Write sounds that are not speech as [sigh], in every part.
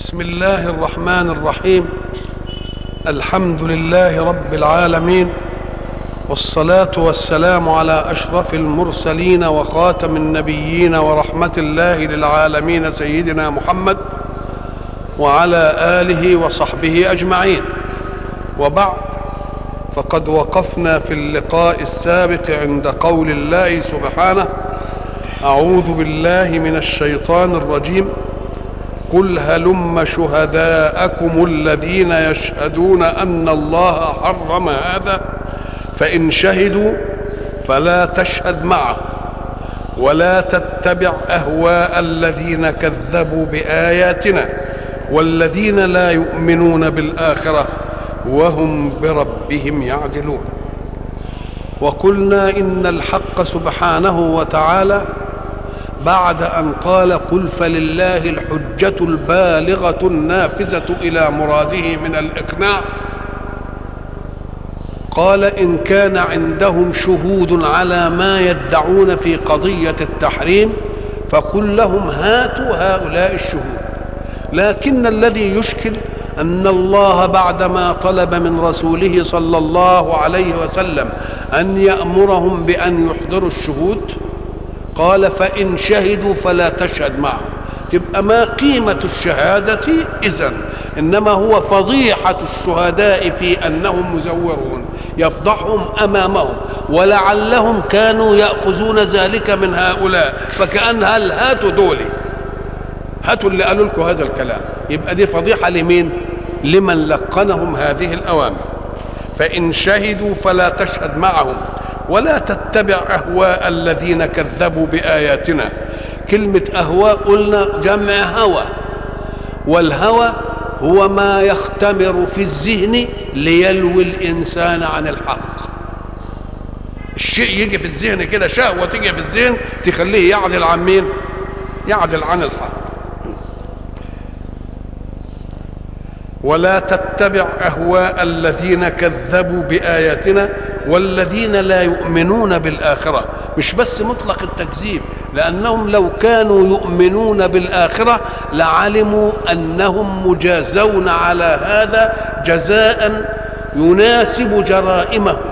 بسم الله الرحمن الرحيم. الحمد لله رب العالمين والصلاة والسلام على أشرف المرسلين وخاتم النبيين ورحمة الله للعالمين سيدنا محمد وعلى آله وصحبه أجمعين. وبعد فقد وقفنا في اللقاء السابق عند قول الله سبحانه أعوذ بالله من الشيطان الرجيم. قل هلم شهداءكم الذين يشهدون ان الله حرم هذا؟ فان شهدوا فلا تشهد معه ولا تتبع اهواء الذين كذبوا باياتنا والذين لا يؤمنون بالاخره وهم بربهم يعدلون وقلنا ان الحق سبحانه وتعالى بعد أن قال قل فلله الحجة البالغة النافذة إلى مراده من الإقناع. قال إن كان عندهم شهود على ما يدعون في قضية التحريم فقل لهم هاتوا هؤلاء الشهود. لكن الذي يشكل أن الله بعدما طلب من رسوله صلى الله عليه وسلم أن يأمرهم بأن يحضروا الشهود قال فإن شهدوا فلا تشهد معهم. تبقى ما قيمة الشهادة إذا إنما هو فضيحة الشهداء في أنهم مزورون يفضحهم أمامهم. ولعلهم كانوا يأخذون ذلك من هؤلاء. فكأن هل هاتوا دولي؟ هاتوا اللي قالوا لكم هذا الكلام. يبقى دي فضيحة لمين؟ لمن لقنهم هذه الأوامر. فإن شهدوا فلا تشهد معهم. ولا تتبع أهواء الذين كذبوا بآياتنا. كلمة أهواء قلنا جمع هوى. والهوى هو ما يختمر في الذهن ليلوي الإنسان عن الحق. الشيء يجي في الذهن كده شهوة تيجي في الذهن تخليه يعدل عن مين؟ يعدل عن الحق. ولا تتبع أهواء الذين كذبوا بآياتنا والذين لا يؤمنون بالآخرة. مش بس مطلق التكذيب لأنهم لو كانوا يؤمنون بالآخرة لعلموا أنهم مجازون على هذا جزاء يناسب جرائمهم.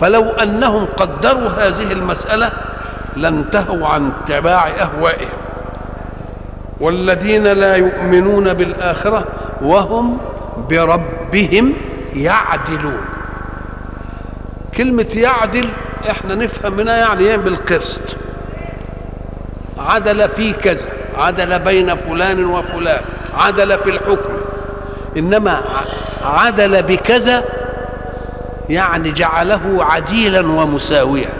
فلو أنهم قدروا هذه المسألة لانتهوا عن اتباع أهوائهم. والذين لا يؤمنون بالآخرة وهم بربهم يعدلون. كلمة يعدل إحنا نفهم منها يعني إيه؟ بالقسط. عدل في كذا عدل بين فلان وفلان عدل في الحكم. إنما عدل بكذا يعني جعله عديلا ومساويا.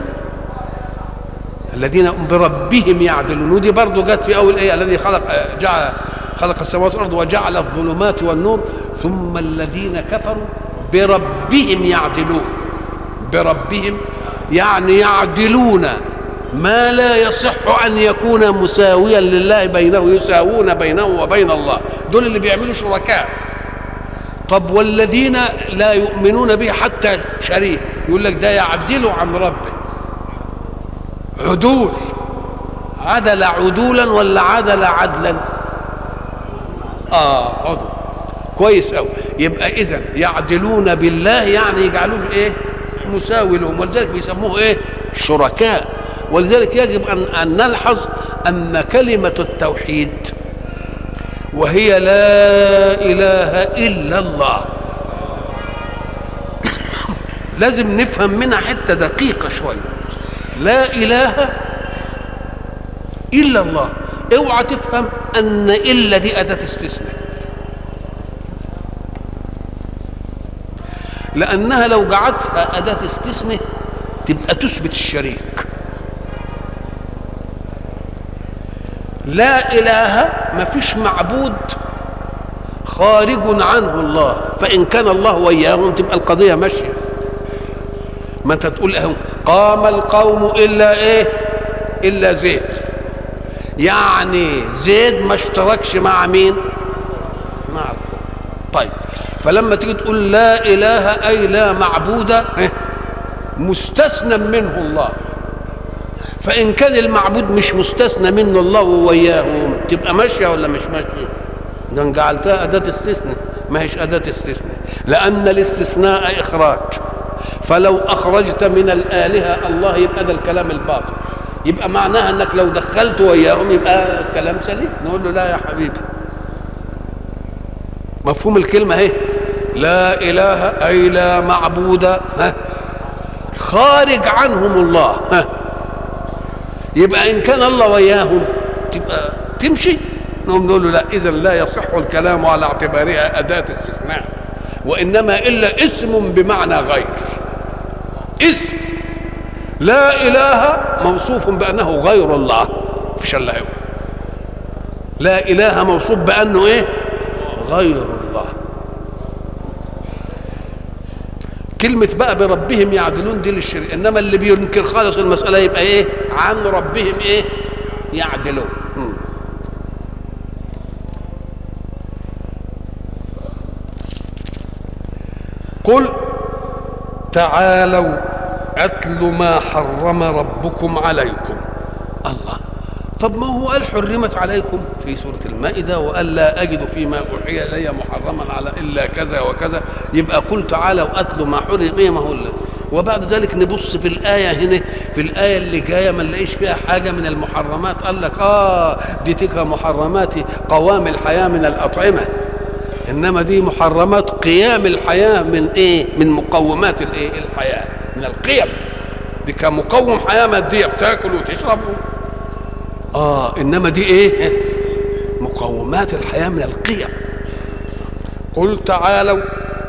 الذين بربهم يعدلون ودي برضه جت في أول آية الذي خلق جعل خلق السماوات والأرض وجعل الظلمات والنور ثم الذين كفروا بربهم يعدلون. بربهم يعني يعدلون ما لا يصح أن يكون مساويا لله بينه يساوون بينه وبين الله. دول اللي بيعملوا شركاء. طب والذين لا يؤمنون به حتى شريك يقول لك ده يعدل عن ربه. عدول. عدل عدولا ولا عدل عدلا؟ آه عدل. كويس قوي يبقى اذا يعدلون بالله يعني يجعلوه إيه؟ مساوي لهم ولذلك بيسموه إيه؟ شركاء. ولذلك يجب ان أن نلحظ أن كلمة التوحيد وهي لا إله إلا الله. [coughs] لازم نفهم منها حتة دقيقة شوية. لا إله إلا الله. اوعى تفهم أن إلا دي أداة استثناء. لأنها لو جعلتها أداة استثناء تبقى تثبت الشريك. لا إله ما فيش معبود خارج عنه الله. فإن كان الله وياهم تبقى القضية ماشية. ما أنت تقول أهو قام القوم إلا إيه؟ إلا زيد. يعني زيد ما اشتركش مع مين؟ مع القوم. طيب. فلما تيجي تقول لا إله أي لا معبود مستثنى منه الله. فإن كان المعبود مش مستثنى منه الله ووياه تبقى ماشية ولا مش ماشية؟ ده جعلتها أداة استثناء. ما هيش أداة استثناء. لأن الاستثناء إخراج. فلو أخرجت من الآلهة الله يبقى ده الكلام الباطل. يبقى معناها أنك لو دخلت وياهم يبقى كلام سليم. نقول له لا يا حبيبي. مفهوم الكلمة اهي لا إله أي لا معبود. ها. خارج عنهم الله. ها. يبقى إن كان الله وياهم تبقى تمشي. نقوم نقول له لا إذا لا يصح الكلام على اعتبارها أداة استثناء وإنما إلا اسم بمعنى غير. اسم. لا إله موصوف بأنه غير الله. مفيش إلا هو. لا إله موصوف بأنه إيه؟ غير الله كلمة بقى بربهم يعدلون دي للشرك إنما اللي بينكر خالص المسألة يبقى إيه؟ عن ربهم إيه؟ يعدلون. قل تعالوا أتل ما حرم ربكم عليكم. الله. طب ما هو قال حرمت عليكم في سورة المائدة وقال لا أجد فيما أوحي إلي محرما على إلا كذا وكذا. يبقى قل تعالوا أتلوا ما حرم إيه ما هو اللي. وبعد ذلك نبص في الآية هنا في الآية اللي جاية ما نلاقيش فيها حاجة من المحرمات. قال لك آه دي تلك محرمات قوام الحياة من الأطعمة. إنما دي محرمات قيام الحياة من إيه؟ من مقومات الإيه؟ الحياة من القيم. دي كمقوم حياة مادية بتاكل وتشرب آه إنما دي إيه؟ مقومات الحياة من القيم. قل تعالوا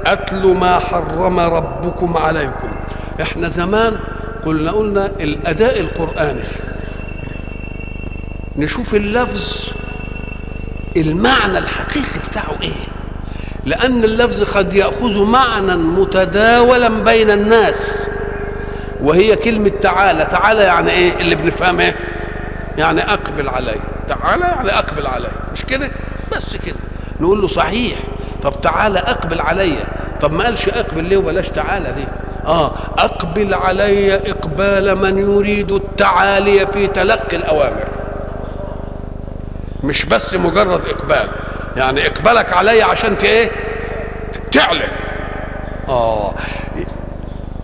اتل ما حرم ربكم عليكم. إحنا زمان قلنا قلنا الأداء القرآني. نشوف اللفظ المعنى الحقيقي بتاعه إيه. لأن اللفظ قد يأخذ معنى متداولا بين الناس. وهي كلمة تعالى. تعالى يعني إيه؟ اللي بنفهمه. يعني أقبل علي تعالى يعني أقبل علي مش كده؟ بس كده. نقول له صحيح. طب تعالى أقبل علي. طب ما قالش أقبل ليه وبلاش تعالى دي آه أقبل علي إقبال من يريد التعالي في تلقي الأوامر. مش بس مجرد إقبال. يعني اقبالك علي عشان إيه؟ تعلى آه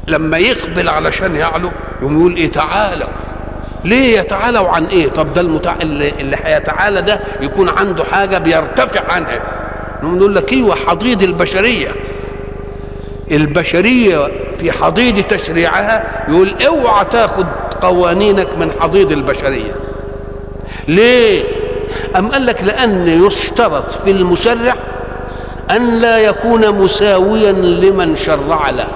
لما يقبل علشان يعلو يقوم يقول إيه؟ تعالوا. ليه يتعالوا عن إيه؟ طب ده المتع... اللي, هيتعالى ده يكون عنده حاجة بيرتفع عنها. نقول لك أيوه حضيض البشرية. البشرية في حضيض تشريعها يقول اوعى تاخد قوانينك من حضيض البشرية. ليه؟ أم قال لك لأن يشترط في المشرع أن لا يكون مساويا لمن شرع له.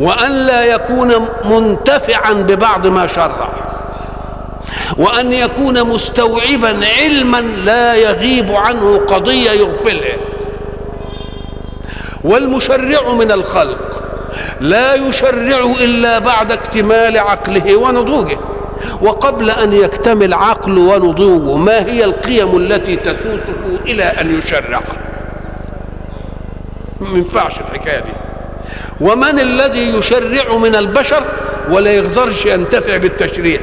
وأن لا يكون منتفعا ببعض ما شرع وأن يكون مستوعبا علما لا يغيب عنه قضية يغفلها والمشرع من الخلق لا يشرع إلا بعد اكتمال عقله ونضوجه وقبل أن يكتمل عقله ونضوجه ما هي القيم التي تسوسه إلى أن يشرع؟ ما ينفعش الحكاية دي. ومن الذي يشرع من البشر ولا يقدرش ينتفع بالتشريع؟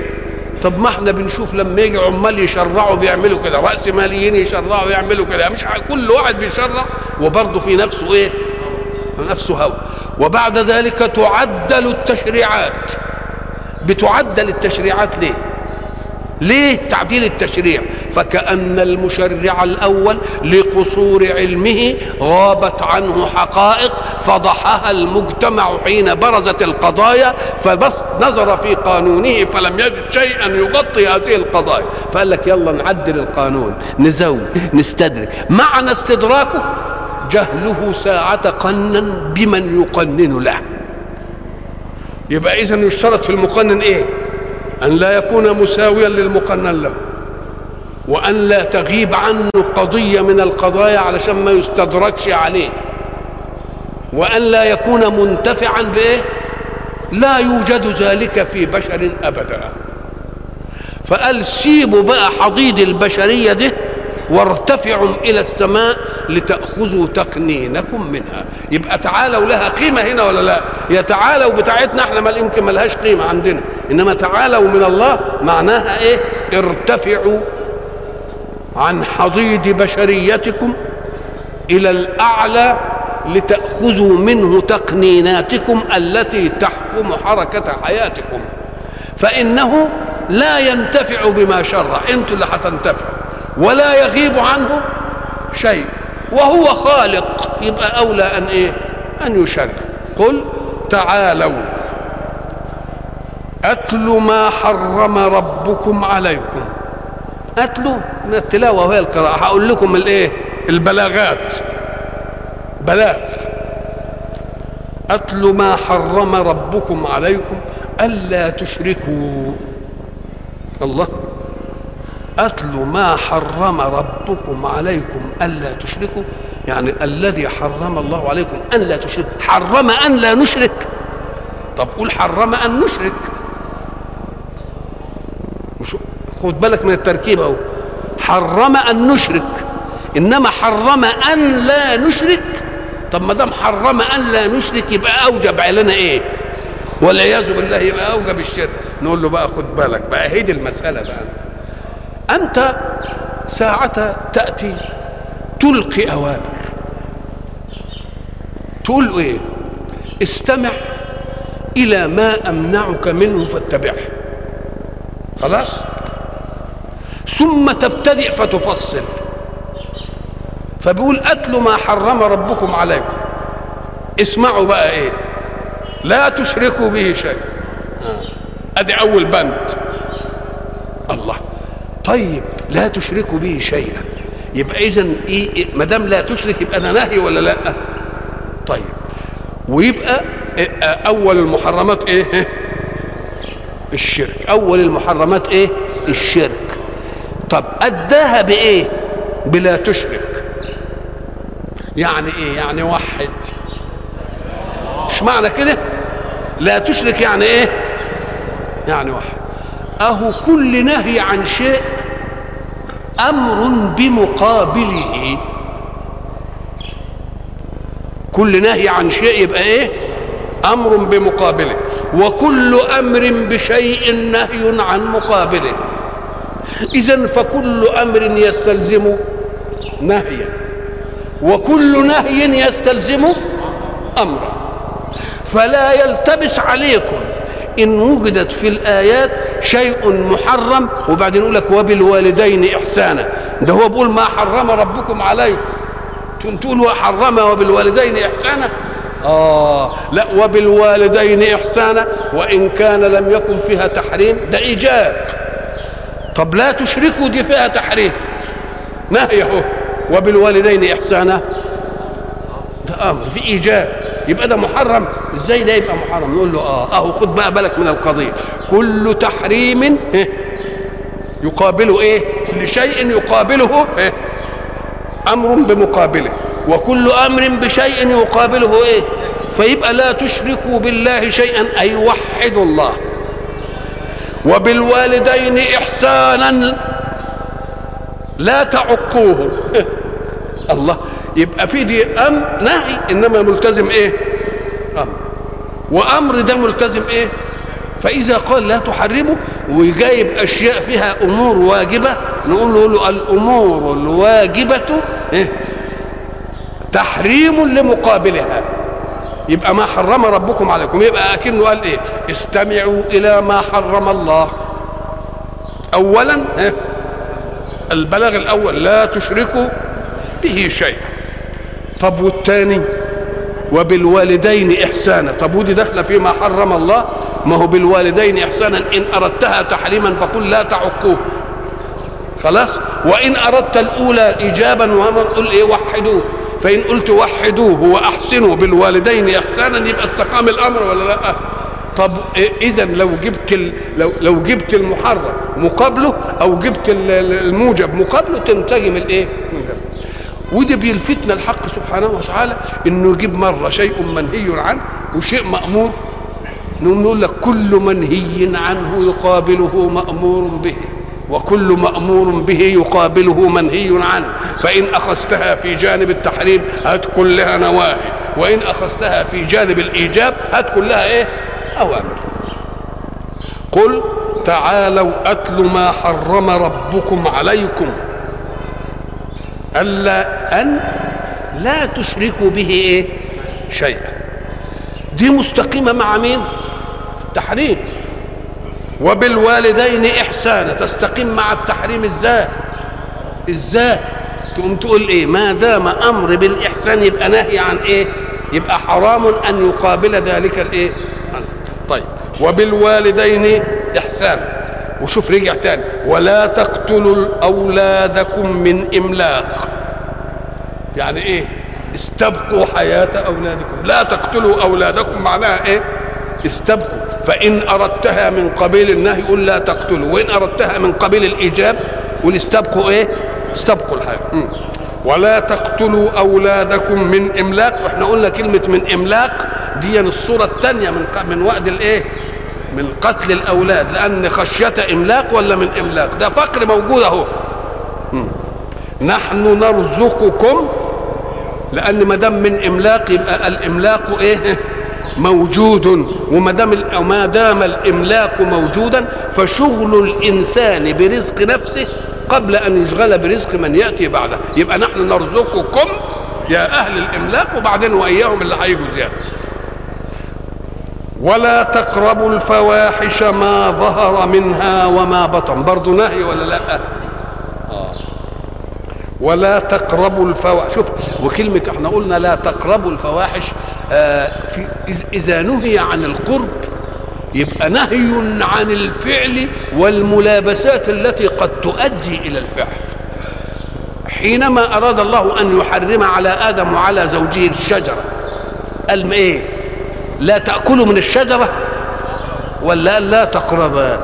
طب ما إحنا بنشوف لما يجي عمال يشرعوا بيعملوا كده رأس ماليين يشرعوا يعملوا كده مش كل واحد بيشرع وبرضه في نفسه إيه؟ نفسه هوى وبعد ذلك تعدل التشريعات. بتعدل التشريعات ليه؟ ليه تعديل التشريع؟ فكأن المشرع الأول لقصور علمه غابت عنه حقائق فضحها المجتمع حين برزت القضايا فبس نظر في قانونه فلم يجد شيئا يغطي هذه القضايا. فقال لك يلا نعدل القانون نزود نستدرك. معنى استدراكه؟ جهله ساعة قنا بمن يقنن له. يبقى إذا يشترط في المقنن إيه؟ أن لا يكون مساويا للمقنن له وأن لا تغيب عنه قضية من القضايا علشان ما يستدركش عليه. وأن لا يكون منتفعا بإيه لا يوجد ذلك في بشر أبدا. فقال سيبوا بقى حضيض البشرية دي وارتفعوا إلى السماء لتأخذوا تقنينكم منها. يبقى تعالوا لها قيمة هنا ولا لا؟ يا تعالوا بتاعتنا إحنا ما يمكن ملهاش قيمة عندنا. إنما تعالوا من الله معناها إيه؟ ارتفعوا عن حضيض بشريتكم إلى الأعلى لتأخذوا منه تقنيناتكم التي تحكم حركة حياتكم. فإنه لا ينتفع بما شرع. أنتوا اللي هتنتفعوا ولا يغيب عنه شيء. وهو خالق. يبقى أولى أن إيه؟ أن يشرع. قل تعالوا. أتل ما حرم ربكم عليكم. اتلوا من التلاوة وهي القراءة. هقول لكم الإيه؟ البلاغات. بلاغ أتل ما حرم ربكم عليكم ألا تشركوا. الله. أتل ما حرم ربكم عليكم ألا تشركوا. يعني الذي حرم الله عليكم أن لا تشركوا حرم أن لا نشرك. طب قول حرم أن نشرك. مش خد بالك من التركيب أهو. حرم أن نشرك. إنما حرم أن لا نشرك. طب ما دام حرم أن لا نشرك يبقى أوجب علينا إيه؟ والعياذ بالله يبقى أوجب الشرك. نقول له بقى خد بالك بقى هي دي المسألة بقى. أنت ساعة تأتي تلقي أوامر تقول إيه؟ استمع إلى ما أمنعك منه فاتبعه. خلاص؟ ثم تبتدئ فتفصل. فبيقول أتلوا ما حرم ربكم عليكم. اسمعوا بقى إيه. لا تشركوا به شيء أدي أول بند. الله. طيب لا تشركوا به شيئا. يبقى اذا إيه, إيه ما دام لا تشرك يبقى ده نهي ولا لأ؟ طيب. ويبقى إيه أول المحرمات إيه؟ [laughs] الشرك. أول المحرمات إيه؟ الشرك. طب أداها بإيه؟ بلا تشرك. يعني إيه؟ يعني وحد مش معنى كده؟ لا تشرك يعني إيه؟ يعني واحد. أهو كل نهي عن شيء أمر بمقابله. كل نهي عن شيء يبقى إيه؟ أمر بمقابله. وكل أمر بشيء نهي عن مقابله. اذا فكل أمر يستلزم نهيا. وكل نهي يستلزم امرا فلا يلتبس عليكم إن وجدت في الآيات شيء محرم. وبعدين يقول لك وبالوالدين إحسانا. ده هو بيقول ما حرم ربكم عليكم. تقولوا حرم وبالوالدين إحسانا؟ آه. لا وبالوالدين إحسانا. وإن كان لم يكن فيها تحريم ده إيجاب. طب لا تشركوا دي فيها تحريم. نهي أهو. وبالوالدين إحسانا. ده أمر في إيجاب. يبقى ده محرم. إزاي ده يبقى محرم؟ نقول له آه أهو خد بقى بالك من القضية. كل تحريم يقابله إيه؟ لشيء يقابله إيه؟ أمر بمقابله. وكل أمر بشيء يقابله إيه؟ فيبقى لا تشركوا بالله شيئا. أي وحدوا الله. وبالوالدين احسانا. لا تعقوهم. الله. يبقى في دي أم نهي إنما ملتزم إيه؟ أمر. وأمر ده ملتزم إيه؟ فإذا قال لا تحرموا وجايب أشياء فيها أمور واجبة نقول له الأمور الواجبة إيه؟ تحريم لمقابلها. يبقى ما حرم ربكم عليكم. يبقى أكنه قال إيه؟ استمعوا إلى ما حرم الله. اولا إيه؟ البلاغ الأول لا تشركوا به شيئا طب والثاني وبالوالدين إحسانا. طب ودي داخلة فيما حرم الله؟ ما هو بالوالدين إحسانا. إن أردتها تحريما فقل لا تعقوه خلاص؟ وإن أردت الأولى إيجابا وما قل إيه؟ وحدوه. فإن قلت وحدوه واحسنوا بالوالدين إحسانا يبقى استقام الأمر ولا لا؟ طب اذا لو جبت. لو لو جبت المحرم مقابله أو جبت الموجب مقابله تنتجم الإيه؟ وده بيلفتنا الحق سبحانه وتعالى إنه يجيب مرة شيء منهي عنه وشيء مأمور. نقول لك كل منهي عنه يقابله مأمور به وكل مأمور به يقابله منهي عنه. فإن أخذتها في جانب التحريم هات كلها نواهي وإن أخذتها في جانب الإيجاب هات كلها إيه؟ أوامر. قل تعالوا أتل ما حرم ربكم عليكم. ألا أن لا تشركوا به إيه؟ شيئا. دي مستقيمة مع مين؟ التحريم. وبالوالدين إحسانا تستقيم مع التحريم إزاي؟ إزاي؟ تقوم تقول إيه؟ ما دام أمر بالإحسان يبقى نهي عن إيه؟ يبقى حرام أن يقابل ذلك الإيه؟ طيب. وبالوالدين إحسانا وشوف رجع تاني. ولا تقتلوا أولادكم من إملاق. يعني إيه؟ استبقوا حياة أولادكم. لا تقتلوا أولادكم معناها إيه؟ استبقوا. فإن أردتها من قبيل النهي يقول لا تقتلوا. وإن أردتها من قبيل الإيجاب قول استبقوا إيه؟ استبقوا الحياة. ولا تقتلوا أولادكم من إملاق. وإحنا قلنا كلمة من إملاق دي الصورة الثانية من من وعد الإيه؟ من قتل الأولاد لأن خشية إملاق ولا من إملاق؟ ده فقر موجود أهو. نحن نرزقكم لأن ما دام من إملاق يبقى الإملاق إيه؟ موجود. وما دام ما دام الإملاق موجودا فشغل الإنسان برزق نفسه قبل أن يشغل برزق من يأتي بعده. يبقى نحن نرزقكم يا أهل الإملاق وبعدين وإياهم اللي هيجوا زيادة. ولا تقربوا الفواحش ما ظهر منها وما بطن. برضه نهي ولا لا؟ آه. ولا تقربوا الفواحش. شوف وكلمة إحنا قلنا لا تقربوا الفواحش آه في إذا نهي عن القرب يبقى نهي عن الفعل والملابسات التي قد تؤدي إلى الفعل. حينما أراد الله أن يحرم على آدم وعلى زوجه الشجرة قال إيه؟ لا تأكلوا من الشجرة ولا لا تقربا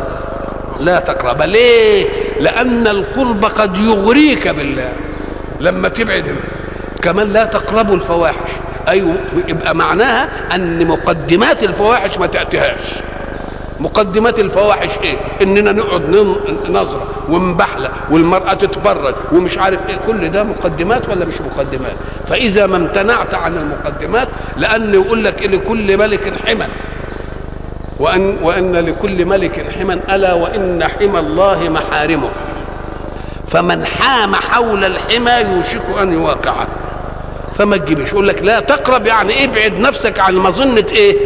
لا تقربا ليه؟ لأن القرب قد يغريك بالله. لما تبعد كمان لا تقربوا الفواحش. أيوه يبقى معناها أن مقدمات الفواحش ما تأتيهاش. مقدمات الفواحش إيه؟ إننا نقعد نظرة ونبحلق والمرأة تتبرج ومش عارف إيه. كل ده مقدمات ولا مش مقدمات؟ فإذا ما امتنعت عن المقدمات لأن يقول لك لكل ملك حمى وان وأن لكل ملك حمى ألا وإن حمى الله محارمه. فمن حام حول الحمى يوشك أن يواقعه. فما تجيبش يقول لك لا تقرب يعني ابعد نفسك عن مظنة إيه؟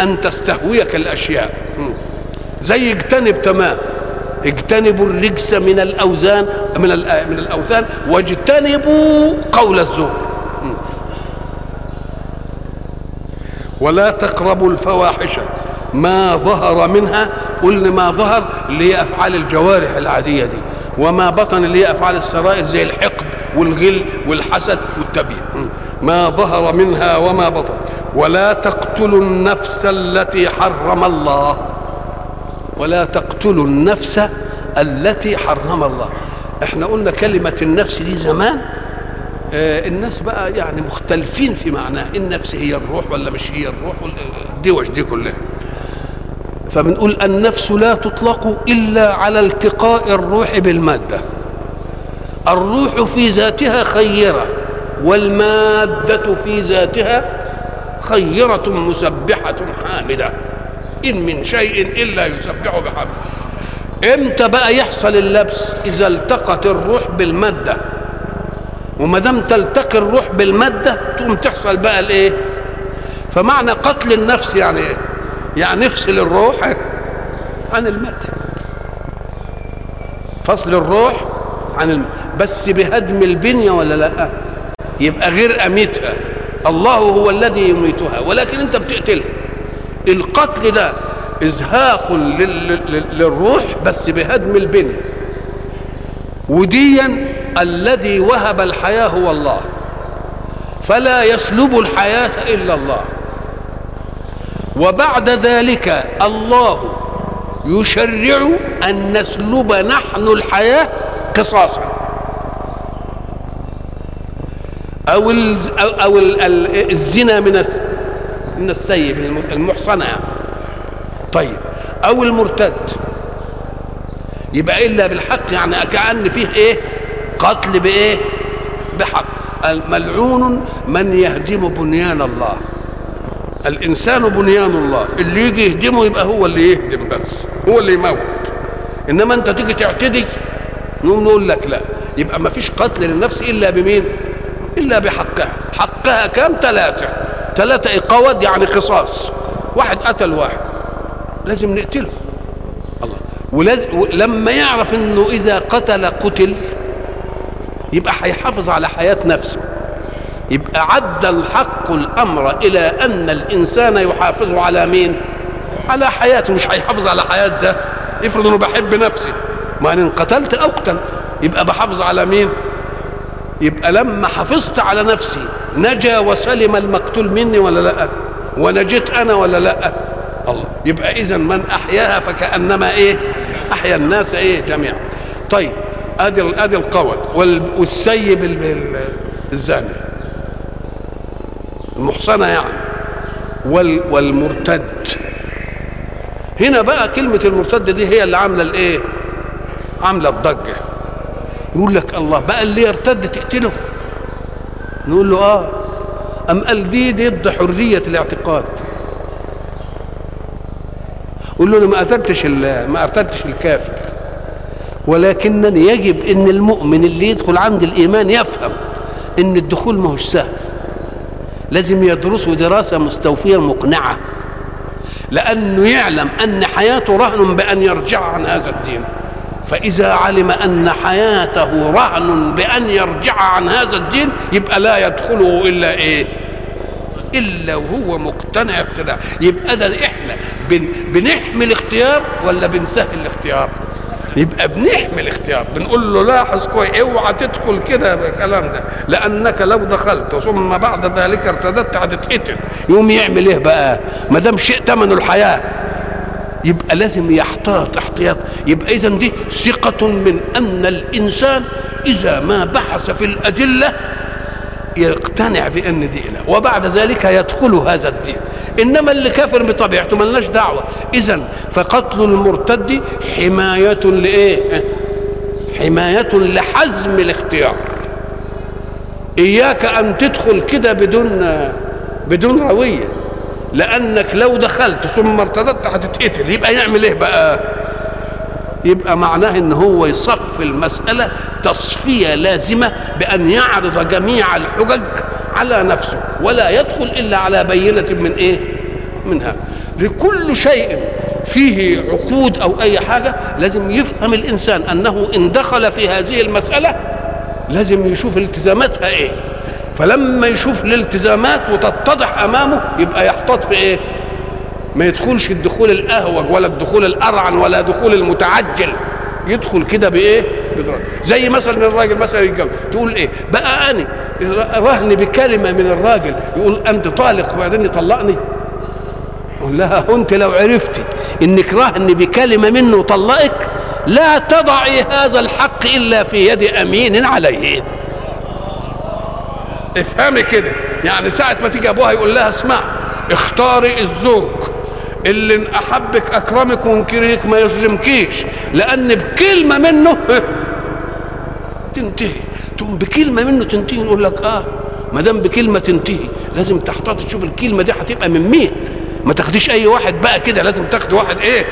أن تستهويك الأشياء. زي اجتنب تمام. اجتنبوا الرجس من الأوزان من من الأوثان واجتنبوا قول الزور. ولا تقربوا الفواحش. ما ظهر منها قلنا ما ظهر اللي هي افعال الجوارح العادية دي. وما بطن اللي هي افعال السرائر زي الحقد والغل والحسد والتبيين ما ظهر منها وما بطن. ولا تقتلوا النفس التي حرم الله. ولا تقتلوا النفس التي حرم الله. إحنا قلنا كلمة النفس دي زمان آه الناس بقى يعني مختلفين في معناها النفس هي الروح ولا مش هي الروح الدوش دي كلها. فبنقول النفس لا تطلق إلا على التقاء الروح بالمادة. الروح في ذاتها خيرة والمادة في ذاتها خيرة مسبحة حامدة. إن من شيء إلا يسبح بحمده. إمتى بقى يحصل اللبس؟ إذا التقت الروح بالمادة. وما دام تلتقي الروح بالمادة تقوم تحصل بقى الإيه؟ فمعنى قتل النفس يعني إيه؟ يعني نفصل الروح عن المادة. فصل الروح عن الم... بس بهدم البنية ولا لأ؟ يبقى غير أميتها. الله هو الذي يميتها ولكن أنت بتقتلها. القتل ده إزهاق لل... للروح بس بهدم البنية وديا الذي وهب الحياة هو الله. فلا يسلب الحياة إلا الله. وبعد ذلك الله يشرع أن نسلب نحن الحياة قصاصا. أو أو الزنا من من السيب المحصنة. يعني. طيب أو المرتد. يبقى إلا بالحق يعني كأن فيه إيه؟ قتل بإيه؟ بحق. الملعون من يهدم بنيان الله. الإنسان بنيان الله. اللي يجي يهدمه يبقى هو اللي يهدم بس هو اللي يموت. إنما أنت تيجي تعتدي نقوم نقول لك لا. يبقى ما فيش قتل للنفس إلا بمين؟ إلا بحقها. حقها كام؟ ثلاثة ثلاثة اقاوات يعني قصاص. واحد قتل واحد. لازم نقتله. الله. ولما يعرف إنه إذا قتل قتل يبقى هيحافظ على حياة نفسه. يبقى عد الحق الأمر إلى أن الإنسان يحافظ على مين؟ على حياته. مش هيحافظ على حياه ده افرض إنه بحب نفسي. ما ان قتلت. اقتل يبقى بحافظ على مين؟ يبقى لما حافظت على نفسي نجا وسلم المقتول مني ولا لأ؟ ونجيت أنا ولا لأ؟ الله يبقى اذا من أحياها فكأنما إيه؟ أحيا الناس إيه جميعا. طيب أدي أدي القول والسيب الزاني. المحصنة يعني. والمرتد. هنا بقى كلمة المرتد دي هي اللي عاملة الإيه؟ عاملة الضجة. يقول لك الله بقى اللي يرتد تقتله. نقول له آه أم قال دي ضد حرية الاعتقاد. قول له أنا ما قتلتش ما قتلتش الكافر. ولكنني يجب إن المؤمن اللي يدخل عند الإيمان يفهم إن الدخول ما هوش سهل. لازم يدرسه دراسة مستوفية مقنعة. لأنه يعلم أن حياته رهن بأن يرجع عن هذا الدين. فإذا علم أن حياته رهن بأن يرجع عن هذا الدين يبقى لا يدخله إلا إيه؟ إلا وهو مقتنع ابتداء يبقى ده إحنا. بن بنحمي الاختيار ولا بنسهل الاختيار؟ يبقى بنحمي الاختيار بنقول له لاحظ كويس اوعى تدخل كده بالكلام ده. لأنك لو دخلت ثم بعد ذلك ارتدت هتتقتل. يقوم يعمل إيه بقى؟ ما دام شيء ثمنه الحياة. يبقى لازم يحتاط احتياط. يبقى إذا دي ثقة من أن الإنسان إذا ما بحث في الأدلة يقتنع بأن دي اله وبعد ذلك يدخل هذا الدين. إنما اللي كافر بطبيعته ملناش دعوة. اذا فقتل المرتد حماية لإيه؟ حماية لحزم الاختيار. إياك أن تدخل كده بدون بدون روية. لأنك لو دخلت ثم ارتدت هتتقتل. يبقى يعمل إيه بقى؟ يبقى معناه إن هو يصف المسألة تصفية لازمة بأن يعرض جميع الحجج على نفسه ولا يدخل إلا على بينة من إيه؟ منها. لكل شيء فيه عقود أو أي حاجة لازم يفهم الإنسان أنه إن دخل في هذه المسألة لازم يشوف التزاماتها إيه. فلما يشوف الالتزامات وتتضح أمامه يبقى يحتاط في إيه؟ ما يدخلش الدخول الأهوج ولا الدخول الأرعن ولا دخول المتعجل. يدخل كده بإيه. زي مثلا الراجل مثلا يتجوز. تقول إيه؟ بقى أنا رهن بكلمة من الراجل يقول أنت طالق وبعدين يطلقني. قول لها أنت لو عرفتي إنك رهن بكلمة منه وطلقك لا تضعي هذا الحق إلا في يد أمين عليه. افهمي كده. يعني ساعة ما تيجي أبوها يقول لها اسمع اختاري الزوج اللي إن أحبك أكرمك وان كرهك ما يظلمكيش لأن بكلمة منه [laughs] تنتهي. تقوم بكلمة منه تنتهي نقول لك آه ما دام بكلمة تنتهي لازم تحتاط تشوف الكلمة دي هتبقى من مين. ما تاخديش أي واحد بقى كده لازم تاخد واحد إيه؟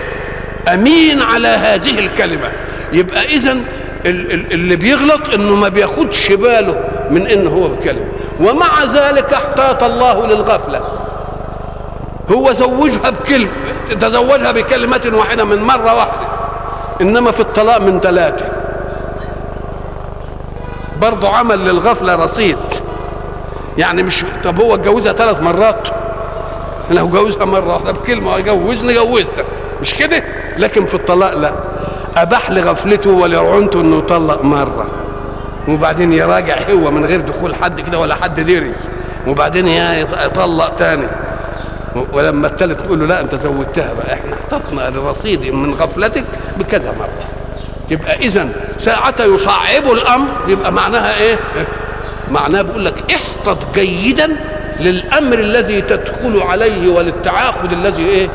أمين على هذه الكلمة. يبقى اذا اللي بيغلط إنه ما بياخدش باله. من إن هو بكلمة. ومع ذلك احتاط الله للغفلة. هو زوجها بكلمة تزوجها بكلمة واحدة من مرة واحدة. إنما في الطلاق من ثلاثة. برضه عمل للغفلة رصيد. يعني مش طب هو اتجوزها ثلاث مرات؟ لو جوزها مرة واحدة بكلمة جوزني جوزتك. مش كده؟ لكن في الطلاق لا. أباح لغفلته ولرعنته إنه يطلق مرة. وبعدين يراجع هو من غير دخول حد كده ولا حد دري وبعدين يطلق تاني. ولما الثالث تقول له لا انت زودتها بقى. إحنا احتطنا لرصيد من غفلتك بكذا مرة. يبقى اذا ساعة يصعب الأمر. يبقى معناها إيه؟ معناها بيقول لك احتط جيدا للأمر الذي تدخل عليه وللتعاقد الذي إيه؟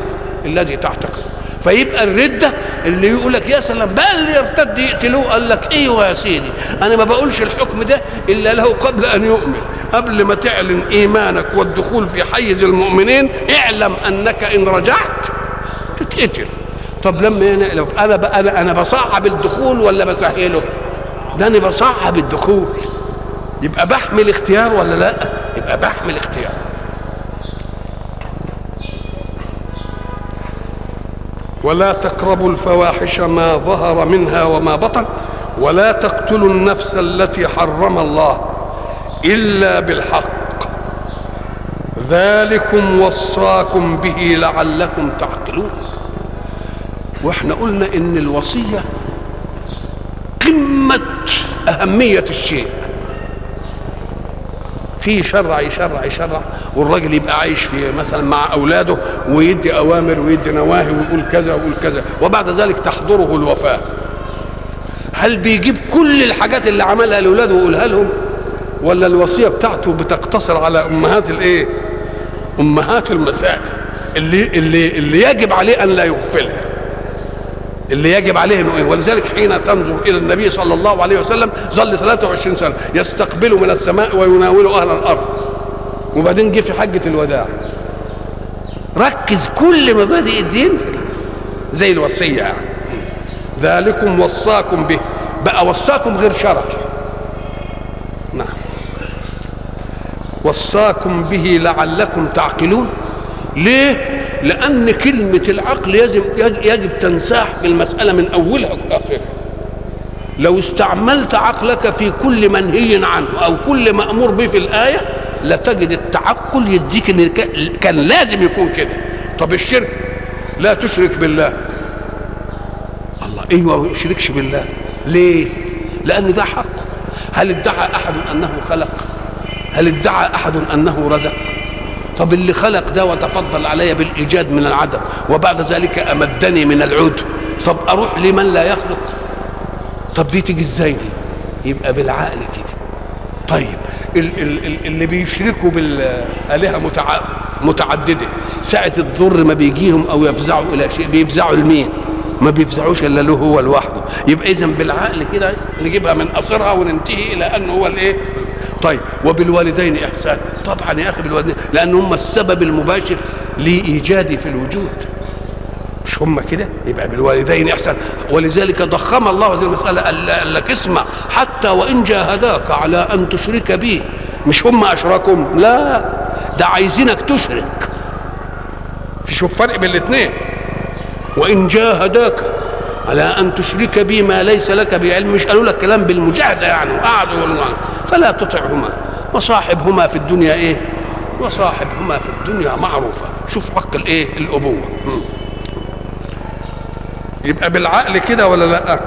الذي تعتقد. فيبقى الردة اللي يقول لك يا سلام اللي يرتد يقتلوه قال لك أيوه يا سيدي؟ أنا ما بقولش الحكم ده إلا له قبل أن يؤمن. قبل ما تعلن إيمانك والدخول في حيز المؤمنين اعلم أنك إن رجعت تتقتل. طب لما أنا لو أنا أنا أنا بصعب الدخول ولا بسهله؟ ده أنا بصعب الدخول. يبقى بحمل اختيار ولا لا؟ يبقى بحمل اختيار. ولا تقربوا الفواحش ما ظهر منها وما بطن ولا تقتلوا النفس التي حرم الله إلا بالحق. ذلكم وصاكم به لعلكم تعقلون. وإحنا قلنا إن الوصية قمة أهمية الشيء. في شرع يشرع يشرع والراجل يبقى عايش في مثلا مع أولاده ويدي أوامر ويدي نواهي ويقول كذا ويقول كذا وبعد ذلك تحضره الوفاه هل بيجيب كل الحاجات اللي عملها لأولاده ويقولها لهم؟ ولا الوصية بتاعته بتقتصر على أمهات الإيه؟ أمهات المسائل اللي اللي اللي يجب عليه أن لا يغفلها اللي يجب عليه انه إيه؟ ولذلك حين تنظر إلى النبي صلى الله عليه وسلم ظل 23 سنة يستقبل من السماء ويناول أهل الأرض. وبعدين جه في حجة الوداع. ركز كل مبادئ الدين زي الوصية. يعني ذلكم وصاكم به. بقى وصاكم غير شرع نعم. وصاكم به لعلكم تعقلون. ليه؟ لأن كلمة العقل يجب, يجب تنساح في المسألة من أولها وآخرها لو استعملت عقلك في كل منهي عنه أو كل مأمور به في الآية لتجد التعقل يديك إن كان لازم يكون كده. طب الشرك؟ لا تشرك بالله. الله أيوه ما يشركش بالله؟ ليه؟ لأن ده حق. هل ادعى أحد أنه خلق؟ هل ادعى أحد أنه رزق؟ طب اللي خلق ده وتفضل علي بالإيجاد من العدم وبعد ذلك أمدني من العود. طب أروح لمن لا يخلق؟ طب دي تيجي إزاي دي؟ يبقى بالعقل كده. طيب ال- ال- ال- اللي بيشركوا بالآلهة متع... متعددة ساعة الضر ما بيجيهم أو يفزعوا إلى شيء بيفزعوا لمين؟ ما بيفزعوش إلا له هو لوحده. يبقى اذا بالعقل كده نجيبها من قصرها وننتهي إلى أنه هو الإيه؟ طيب وبالوالدين إحسان. طبعا يا أخي بالوالدين لأن هم السبب المباشر لايجادي في الوجود. مش هم كده؟ يبقى بالوالدين إحسان. ولذلك ضخم الله هذه المساله قال لك اسمع حتى وإن جاهداك على أن تشرك بي مش هم اشراكم لا ده عايزينك تشرك. في شوف فرق بين الاثنين. وإن جاهداك على أن تشرك بي ما ليس لك بعلم مش قالوا لك كلام بالمجاهدة يعني وقعدوا يقولوا. فلا تطعهما. وصاحبهما في الدنيا إيه؟ وصاحبهما في الدنيا معروفة. شوف حق الإيه؟ الأبوة. م. يبقى بالعقل كده ولا لأ؟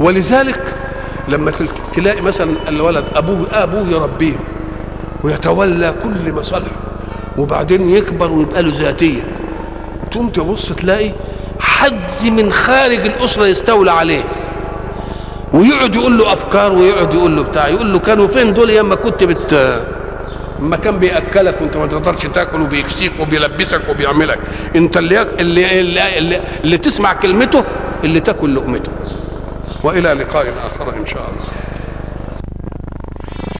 ولذلك لما تلاقي مثلا الولد أبوه أبوه يربيه ويتولى كل مصالحه وبعدين يكبر ويبقى له ذاتية. تقوم تبص تلاقي حد من خارج الأسرة يستولى عليه. ويقعد يقول له أفكار ويقعد يقول له بتاع. يقول له كانوا فين دول ياما كنت بت ما كان بيأكلك وأنت ما تقدرش تاكل وبيكسيك وبيلبسك وبيعملك. أنت اللي اللي اللي, اللي, اللي تسمع كلمته اللي تاكل لقمته. وإلى لقاء آخر إن شاء الله.